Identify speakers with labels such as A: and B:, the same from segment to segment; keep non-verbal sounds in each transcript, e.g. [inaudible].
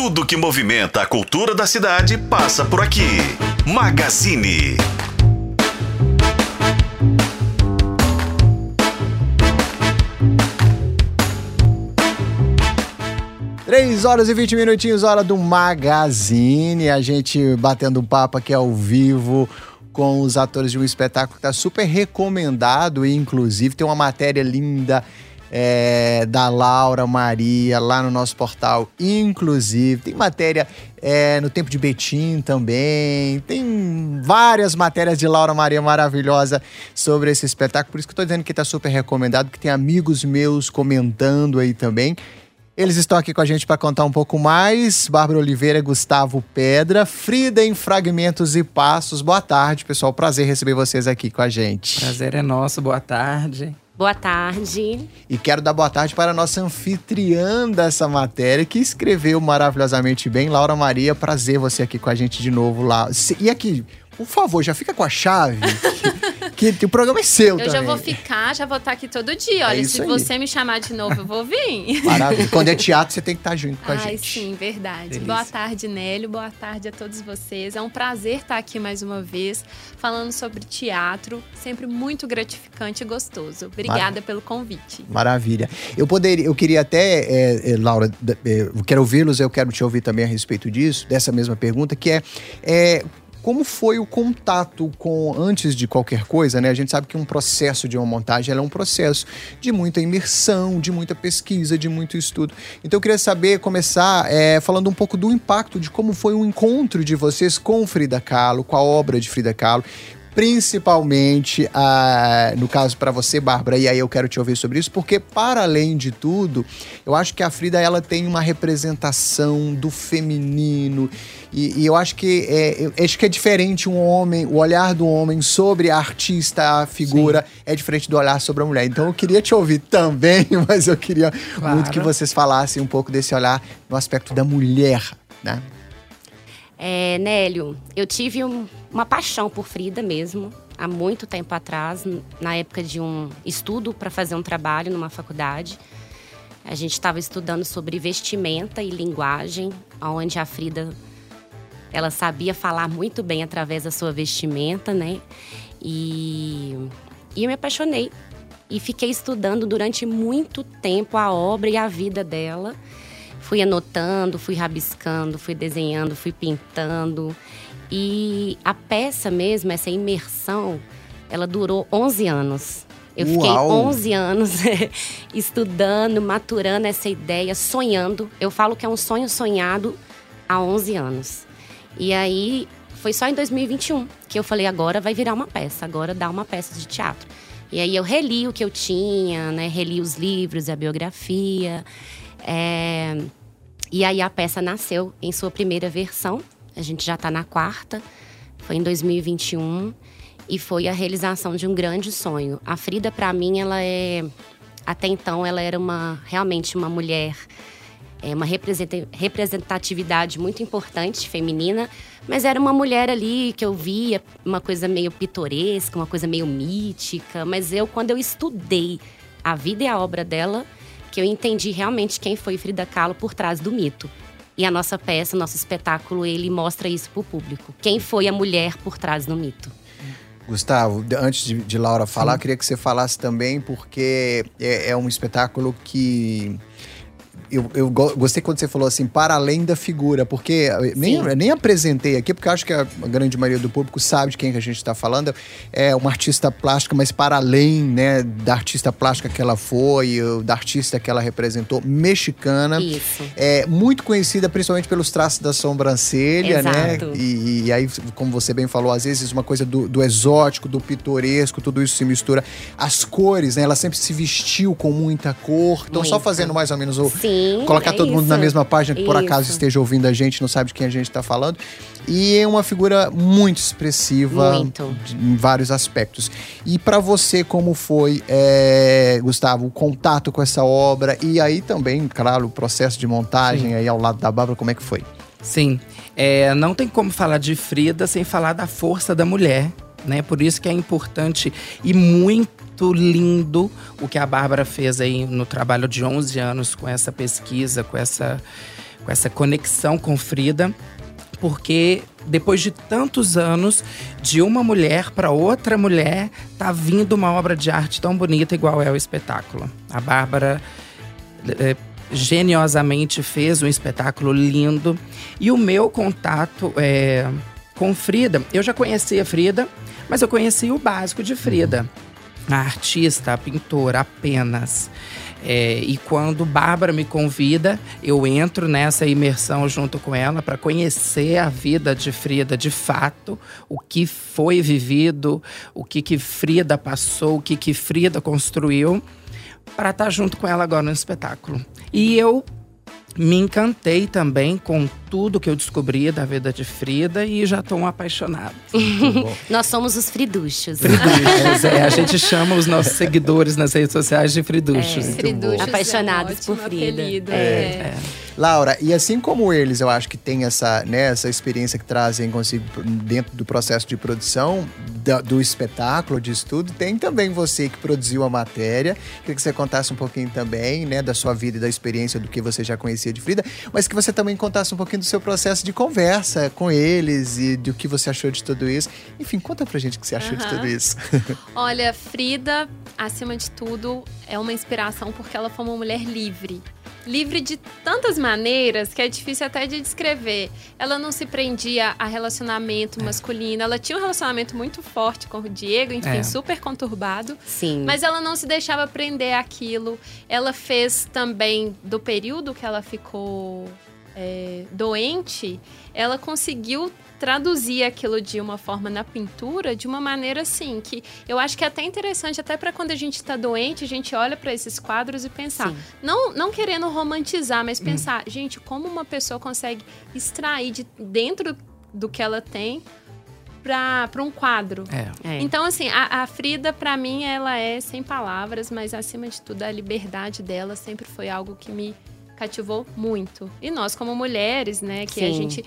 A: Tudo que movimenta a cultura da cidade passa por aqui. Magazine.
B: Três horas e 20 minutinhos, hora do Magazine. A gente batendo um papo aqui ao vivo com os atores de um espetáculo que está super recomendado e, inclusive, tem uma matéria linda é, da Laura Maria lá no nosso portal, inclusive. Tem matéria é, no Tempo de Betim também. Tem várias matérias de Laura Maria maravilhosa sobre esse espetáculo. Por isso que eu tô dizendo que está super recomendado, que tem amigos meus comentando aí também. Eles estão aqui com a gente para contar um pouco mais. Bárbara Oliveira, Gustavo Pedra, Frida em Fragmentos e Passos. Boa tarde, pessoal. Prazer receber vocês aqui com a gente.
C: Prazer é nosso. Boa tarde.
D: Boa tarde.
B: E quero dar boa tarde para a nossa anfitriã dessa matéria, que escreveu maravilhosamente bem, Laura Maria. Prazer você aqui com a gente de novo lá. E aqui, por favor, já fica com a chave. [laughs] que o programa é seu
D: Eu
B: também.
D: já vou ficar, já vou estar aqui todo dia. Olha,
B: É
D: se
B: aí.
D: você me chamar de novo, eu vou vir.
B: Maravilha. Quando é teatro, você tem que estar junto com a
D: Ai,
B: gente.
D: sim, verdade.
C: Delícia.
D: Boa tarde, Nélio. Boa tarde a todos vocês. É um prazer estar aqui mais uma vez, falando sobre teatro. Sempre muito gratificante e gostoso. Obrigada pelo convite.
B: Maravilha. Eu poderia, eu queria até, é, é, Laura, é, eu quero ouvi-los, eu quero te ouvir também a respeito disso, dessa mesma pergunta, que é, é, como foi o contato com, antes de qualquer coisa, né? A gente sabe que um processo de uma montagem é um processo de muita imersão, de muita pesquisa, de muito estudo. Então eu queria saber, começar é, falando um pouco do impacto de como foi o encontro de vocês com Frida Kahlo, com a obra de Frida Kahlo, principalmente ah, no caso para você, Bárbara, e aí eu quero te ouvir sobre isso, porque para além de tudo, eu acho que a Frida ela tem uma representação do feminino e, e eu acho que é, acho que é diferente um homem, o olhar do homem sobre a artista, a figura é diferente do olhar sobre a mulher. Então eu queria te ouvir também, [laughs] mas eu queria
C: Claro.
B: muito que vocês falassem um pouco desse olhar no aspecto da mulher, né?
D: É, Nélio, eu tive um- uma paixão por Frida mesmo, há muito tempo atrás, na época de um estudo para fazer um trabalho numa faculdade. A gente estava estudando sobre vestimenta e linguagem, onde a Frida ela sabia falar muito bem através da sua vestimenta, né? E, e eu me apaixonei e fiquei estudando durante muito tempo a obra e a vida dela. Fui anotando, fui rabiscando, fui desenhando, fui pintando. E a peça mesmo, essa imersão, ela durou 11 anos. Eu fiquei
B: Uau!
D: 11 anos [laughs] estudando, maturando essa ideia, sonhando. Eu falo que é um sonho sonhado há 11 anos. E aí foi só em 2021 que eu falei agora vai virar uma peça, agora dá uma peça de teatro. E aí eu reli o que eu tinha, né? Reli os livros, a biografia. É, E aí a peça nasceu em sua primeira versão. A gente já está na quarta. Foi em 2021 e foi a realização de um grande sonho. A Frida, para mim, ela é até então ela era uma realmente uma mulher é uma representa- representatividade muito importante feminina, mas era uma mulher ali que eu via uma coisa meio pitoresca, uma coisa meio mítica, mas eu quando eu estudei a vida e a obra dela, que eu entendi realmente quem foi Frida Kahlo por trás do mito. E a nossa peça, nosso espetáculo, ele mostra isso para o público. Quem foi a mulher por trás do mito?
B: Gustavo, antes de, de Laura falar, eu queria que você falasse também, porque é, é um espetáculo que. Eu, eu go- gostei quando você falou assim, para além da figura, porque eu nem, nem apresentei aqui, porque eu acho que a grande maioria do público sabe de quem que a gente está falando. É uma artista plástica, mas para além né, da artista plástica que ela foi, da artista que ela representou, mexicana.
D: Isso.
B: É muito conhecida principalmente pelos traços da sobrancelha,
D: Exato.
B: né? E, e aí, como você bem falou, às vezes uma coisa do, do exótico, do pitoresco, tudo isso se mistura. As cores, né? Ela sempre se vestiu com muita cor. Então, só
D: Muito.
B: fazendo mais ou menos o.
D: Sim.
B: Colocar
D: é
B: todo mundo na mesma página, que por acaso esteja ouvindo a gente, não sabe de quem a gente tá falando. E é uma figura muito expressiva
D: Muito.
B: de- em vários aspectos. E pra você, como foi, é, Gustavo, o contato com essa obra? E aí também, claro, o processo de montagem aí ao lado da Bárbara, como é que foi?
C: Sim, é, não tem como falar de Frida sem falar da força da mulher, né? Por isso que é importante e muito lindo o que a Bárbara fez aí no trabalho de 11 anos com essa pesquisa, com essa com essa conexão com Frida, porque depois de tantos anos, de uma mulher para outra mulher, tá vindo uma obra de arte tão bonita igual é o espetáculo. A Bárbara é, geniosamente fez um espetáculo lindo. E o meu contato é, com Frida, eu já conhecia Frida, mas eu conhecia o básico de Frida. A artista, a pintora, apenas. É, e quando Bárbara me convida, eu entro nessa imersão junto com ela para conhecer a vida de Frida de fato, o que foi vivido, o que, que Frida passou, o que, que Frida construiu, para estar tá junto com ela agora no espetáculo. E eu me encantei também com tudo que eu descobri da vida de Frida e já estou um apaixonado. [laughs]
D: Nós somos os friduchos.
C: Friduchos, é. A gente [laughs] chama os nossos seguidores nas redes sociais de friduchos. É,
D: friduchos apaixonados é um por Frida.
B: Apelido, é. é. Laura, e assim como eles, eu acho que tem essa, né, essa experiência que trazem consigo dentro do processo de produção da, do espetáculo, de estudo, tem também você que produziu a matéria. Queria que você contasse um pouquinho também, né, da sua vida e da experiência do que você já conhecia de Frida, mas que você também contasse um pouquinho do seu processo de conversa com eles e do que você achou de tudo isso. Enfim, conta pra gente o que você achou uhum. de tudo isso. [laughs]
E: Olha, Frida, acima de tudo, é uma inspiração porque ela foi uma mulher livre livre de tantas maneiras que é difícil até de descrever. Ela não se prendia a relacionamento é. masculino. Ela tinha um relacionamento muito forte com o Diego, enfim, é. super conturbado.
D: Sim.
E: Mas ela não se deixava prender aquilo. Ela fez também, do período que ela ficou é, doente, ela conseguiu traduzir aquilo de uma forma na pintura de uma maneira assim que eu acho que é até interessante até para quando a gente está doente a gente olha para esses quadros e pensar não não querendo romantizar mas hum. pensar hum. gente como uma pessoa consegue extrair de dentro do que ela tem para um quadro.
C: É.
E: É. Então, assim, a, a Frida, para mim, ela é sem palavras, mas acima de tudo, a liberdade dela sempre foi algo que me cativou muito. E nós, como mulheres, né, que Sim. a gente.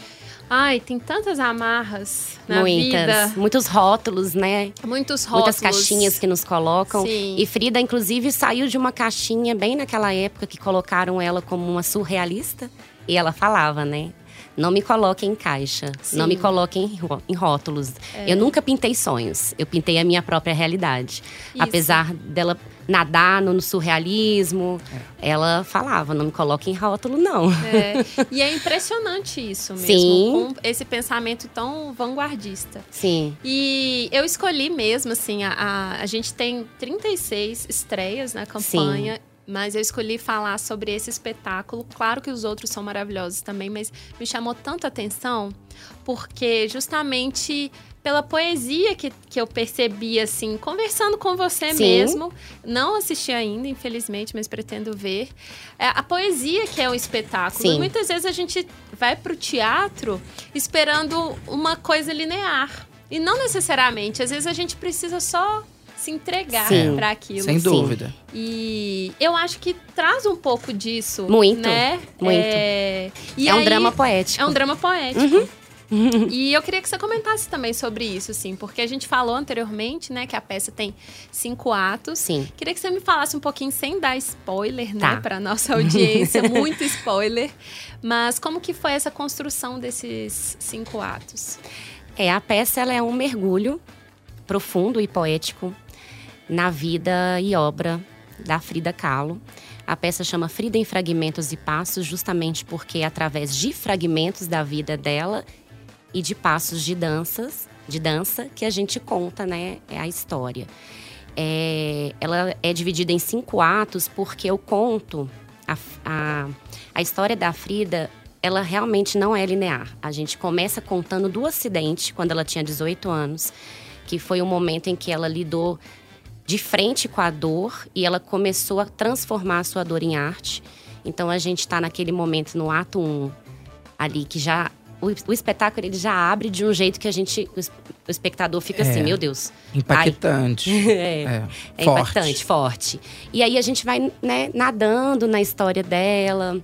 E: Ai, tem tantas amarras na
D: Muitas.
E: vida.
D: Muitos rótulos, né?
E: Muitos rótulos.
D: Muitas caixinhas que nos colocam.
E: Sim.
D: E Frida, inclusive, saiu de uma caixinha bem naquela época que colocaram ela como uma surrealista. E ela falava, né? Não me coloque em caixa, Sim. não me coloque em, em rótulos. É. Eu nunca pintei sonhos, eu pintei a minha própria realidade. Isso. Apesar dela nadar no, surrealismo, é. ela falava: não me coloque em rótulo, não.
E: É. [laughs] E é impressionante isso mesmo,
D: Sim.
E: com esse pensamento tão vanguardista.
D: Sim.
E: E eu escolhi mesmo, assim, a, a, a gente tem 36 estreias na campanha. Sim mas eu escolhi falar sobre esse espetáculo. Claro que os outros são maravilhosos também, mas me chamou tanta atenção porque justamente pela poesia que, que eu percebi, assim, conversando com você Sim. mesmo. Não assisti ainda, infelizmente, mas pretendo ver. É a poesia que é o espetáculo. Sim. E muitas vezes a gente vai pro teatro esperando uma coisa linear. E não necessariamente. Às vezes a gente precisa só se entregar para aquilo.
C: Sem dúvida.
E: E eu acho que traz um pouco disso.
D: Muito.
E: Né?
D: Muito. É, é aí, um drama poético.
E: É um drama poético. Uhum. e eu queria que você comentasse também sobre isso, assim, porque a gente falou anteriormente, né, que a peça tem cinco atos.
D: Sim.
E: Queria que você me falasse um pouquinho sem dar spoiler, né, tá. para nossa audiência, [laughs] muito spoiler. Mas como que foi essa construção desses cinco atos?
D: É, a peça ela é um mergulho profundo e poético na vida e obra da Frida Kahlo. A peça chama Frida em Fragmentos e Passos, justamente porque é através de fragmentos da vida dela e de passos de danças, de dança, que a gente conta, né, é a história. É, ela é dividida em cinco atos porque eu conto a, a, a história da Frida ela realmente não é linear. A gente começa contando do acidente, quando ela tinha 18 anos, que foi o momento em que ela lidou de frente com a dor e ela começou a transformar a sua dor em arte. Então a gente está naquele momento no ato 1 um, ali que já o, o, espetáculo ele já abre de um jeito que a gente o, o espectador fica assim, é, assim, meu Deus.
C: Impactante. [laughs]
D: é, é, é forte. impactante, forte. E aí a gente vai né, nadando na história dela.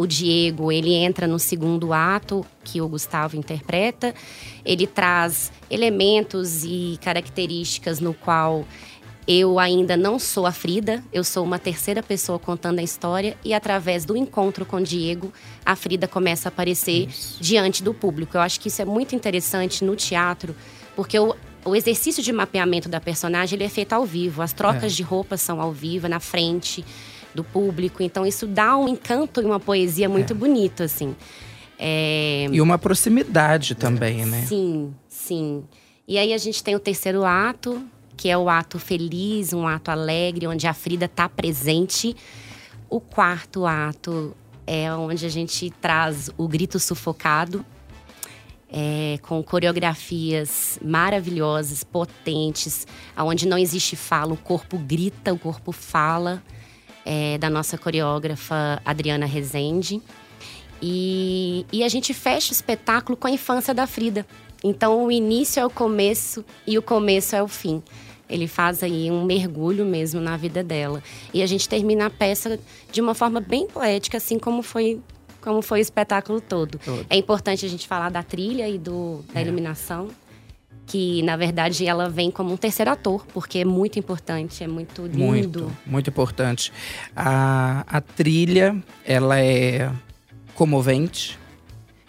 D: O Diego, ele entra no segundo ato que o Gustavo interpreta. Ele traz elementos e características no qual Eu ainda não sou a Frida, eu sou uma terceira pessoa contando a história e através do encontro com o Diego, a Frida começa a aparecer diante do público. Eu acho que isso é muito interessante no teatro, porque o, o exercício de mapeamento da personagem ele é feito ao vivo, as trocas
C: É.
D: de roupas são ao vivo, na frente do público. Então isso dá um encanto e uma poesia muito bonito, assim. É,
C: E uma proximidade também, né?
D: Sim, sim. E aí a gente tem o terceiro ato, que é o ato feliz, um ato alegre, onde a Frida está presente. O quarto ato é onde a gente traz o grito sufocado, é, com coreografias maravilhosas, potentes, onde não existe fala, o corpo grita, o corpo fala, é, da nossa coreógrafa Adriana Rezende. E, e a gente fecha o espetáculo com a infância da Frida. Então o início é o começo e o começo é o fim. Ele faz aí um mergulho mesmo na vida dela. E a gente termina a peça de uma forma bem poética, assim como foi como foi o espetáculo todo.
C: Todo.
D: É importante a gente falar da trilha e do, da iluminação, que na verdade ela vem como um terceiro ator, porque é muito importante, é muito lindo.
C: Muito, muito importante. A, a trilha, ela é comovente.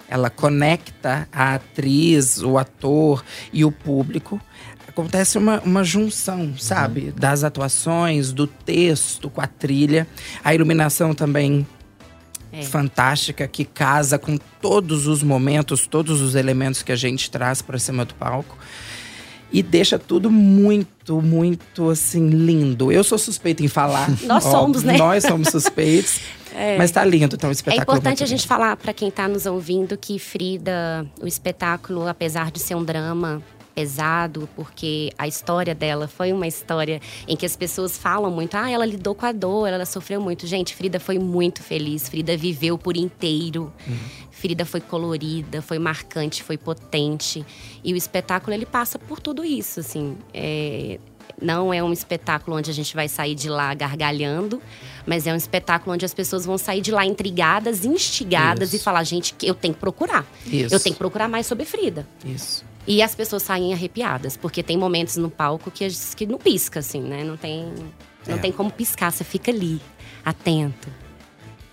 C: Ela conecta a atriz, o ator e o público. Acontece uma, uma junção, sabe? Das atuações, do texto com a trilha. A iluminação também
D: É.
C: fantástica, que casa com todos os momentos, todos os elementos que a gente traz para cima do palco. E deixa tudo muito, muito assim, lindo. Eu sou suspeita em falar. [laughs]
D: Nós somos, né?
C: Nós somos suspeitos. [laughs] Mas tá lindo, o
D: É
C: espetáculo.
D: importante
C: muito
D: a gente falar para quem está nos ouvindo que Frida, o espetáculo, apesar de ser um drama pesado, porque a história dela foi uma história em que as pessoas falam muito, ah, ela lidou com a dor, ela sofreu muito. Gente, Frida foi muito feliz, Frida viveu por inteiro. Frida foi colorida, foi marcante, foi potente. E o espetáculo, ele passa por tudo isso, assim. É, não é um espetáculo onde a gente vai sair de lá gargalhando, mas é um espetáculo onde as pessoas vão sair de lá intrigadas, instigadas
C: Isso.
D: e falar, gente, eu tenho que procurar.
C: Isso.
D: Eu tenho que procurar mais sobre Frida.
C: Isso.
D: E as pessoas saem arrepiadas, porque tem momentos no palco que, que não pisca, assim, né? Não tem, não
C: É.
D: tem como piscar, você fica ali, atento.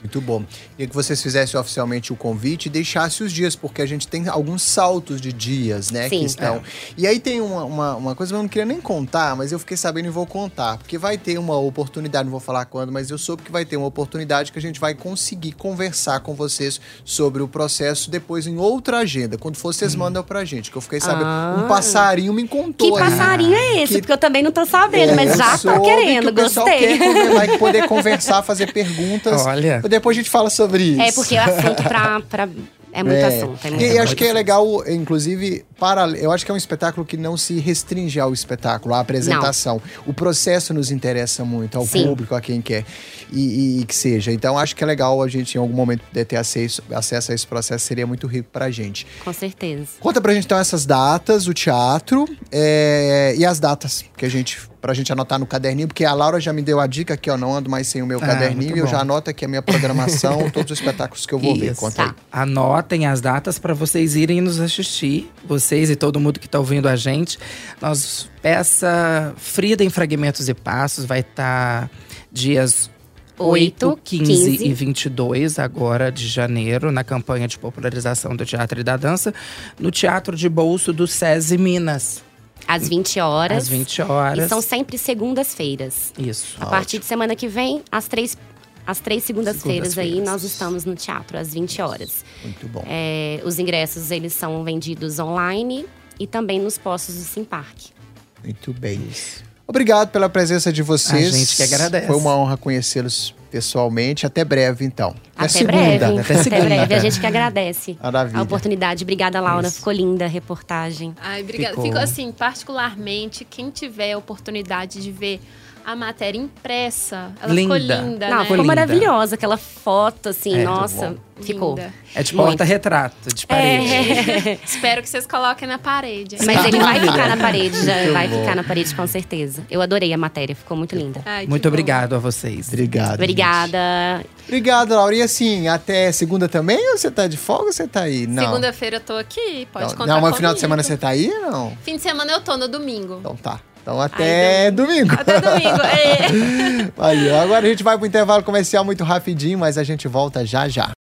B: Muito bom. Queria que vocês fizessem oficialmente o convite e deixassem os dias, porque a gente tem alguns saltos de dias, né?
D: Sim.
B: Que estão. E aí tem uma, uma, uma coisa que eu não queria nem contar, mas eu fiquei sabendo e vou contar. Porque vai ter uma oportunidade, não vou falar quando, mas eu soube que vai ter uma oportunidade que a gente vai conseguir conversar com vocês sobre o processo depois em outra agenda. Quando for, vocês mandam pra gente, que eu fiquei sabendo.
D: Ah.
B: Um passarinho me contou.
D: Que
B: aí.
D: passarinho é esse?
B: Que-
D: Porque eu também não tô sabendo, mas
B: É,
D: já
B: eu
D: tô querendo,
B: que o
D: gostei.
B: Quer vai poder conversar, fazer perguntas. [laughs]
C: Olha.
B: Depois a gente fala sobre isso.
D: É porque o assunto pra. pra é muito [laughs] assunto. É muito
B: e acho que é legal, inclusive, para, eu acho que é um espetáculo que não se restringe ao espetáculo, à apresentação. O processo nos interessa muito, ao
D: Sim.
B: público, a quem quer e, e que seja. Então acho que é legal a gente, em algum momento, ter acesso, acesso a esse processo, seria muito rico pra gente.
D: Com certeza.
B: Conta pra gente então essas datas, o teatro é, e as datas que a gente. Pra gente anotar no caderninho, porque a Laura já me deu a dica que eu não ando mais sem o meu
C: Ah,
B: caderninho e eu já anoto aqui a minha programação, [laughs] todos os espetáculos que eu vou ver.
C: Isso.
B: Conta aí.
D: Tá.
C: Anotem as datas para vocês irem nos assistir. Vocês e todo mundo que está ouvindo a gente. Nós, peça Frida em Fragmentos e Passos vai estar dias 8,
D: 8,
C: 15,
D: 15.
C: e 22 agora de janeiro, na campanha de popularização do teatro e da dança, no Teatro de Bolso do SESI Minas,
D: Às 20 horas.
C: às 20 horas.
D: E são sempre segundas-feiras.
C: Isso.
D: A partir de semana que vem, às três, às três segundas-feiras aí,
C: Segundas-feiras.
D: nós estamos no teatro, às 20 horas.
B: Muito bom.
D: É, os ingressos, eles são vendidos online e também nos postos do Simpark.
B: Muito bem. Obrigado pela presença de vocês.
C: A gente que agradece.
B: Foi uma honra conhecê-los pessoalmente. Até breve, então.
D: Até,
B: segunda.
D: breve.
C: Até segunda.
D: breve. A gente que agradece
B: Maravilha.
D: a oportunidade. Obrigada, Laura.
C: Isso.
D: Ficou linda a reportagem.
E: Ai, obrigada.
C: Ficou.
E: Ficou assim, particularmente, quem tiver a oportunidade de ver a matéria impressa, ela
C: Linda.
E: ficou linda,
D: Não,
E: né?
D: ficou
C: linda.
D: maravilhosa. Aquela foto, assim,
C: É,
D: nossa,
E: Linda.
D: ficou.
C: É de
D: Muito.
C: porta-retrato, de parede.
D: É. [laughs]
E: Espero que vocês coloquem na parede.
D: Mas ele vai ficar na parede, já
B: Muito
D: vai
B: bom.
D: ficar na parede com certeza. Eu adorei a matéria, ficou muito linda.
E: Ai,
C: Muito
E: bom.
C: obrigado a vocês.
B: Obrigado. gente.
D: Obrigada.
B: Obrigado, Laura. E assim, até segunda também? Ou você tá de folga ou você tá aí? Não.
E: Segunda-feira eu tô aqui, pode
B: não,
E: contar
B: não, mas
E: comigo.
B: final de semana você tá aí ou não?
E: Fim de semana eu tô, no domingo.
B: Então tá. Então até domingo.
E: Até domingo. É. [laughs]
B: Valeu. Agora a gente vai pro intervalo comercial muito rapidinho, mas a gente volta já já.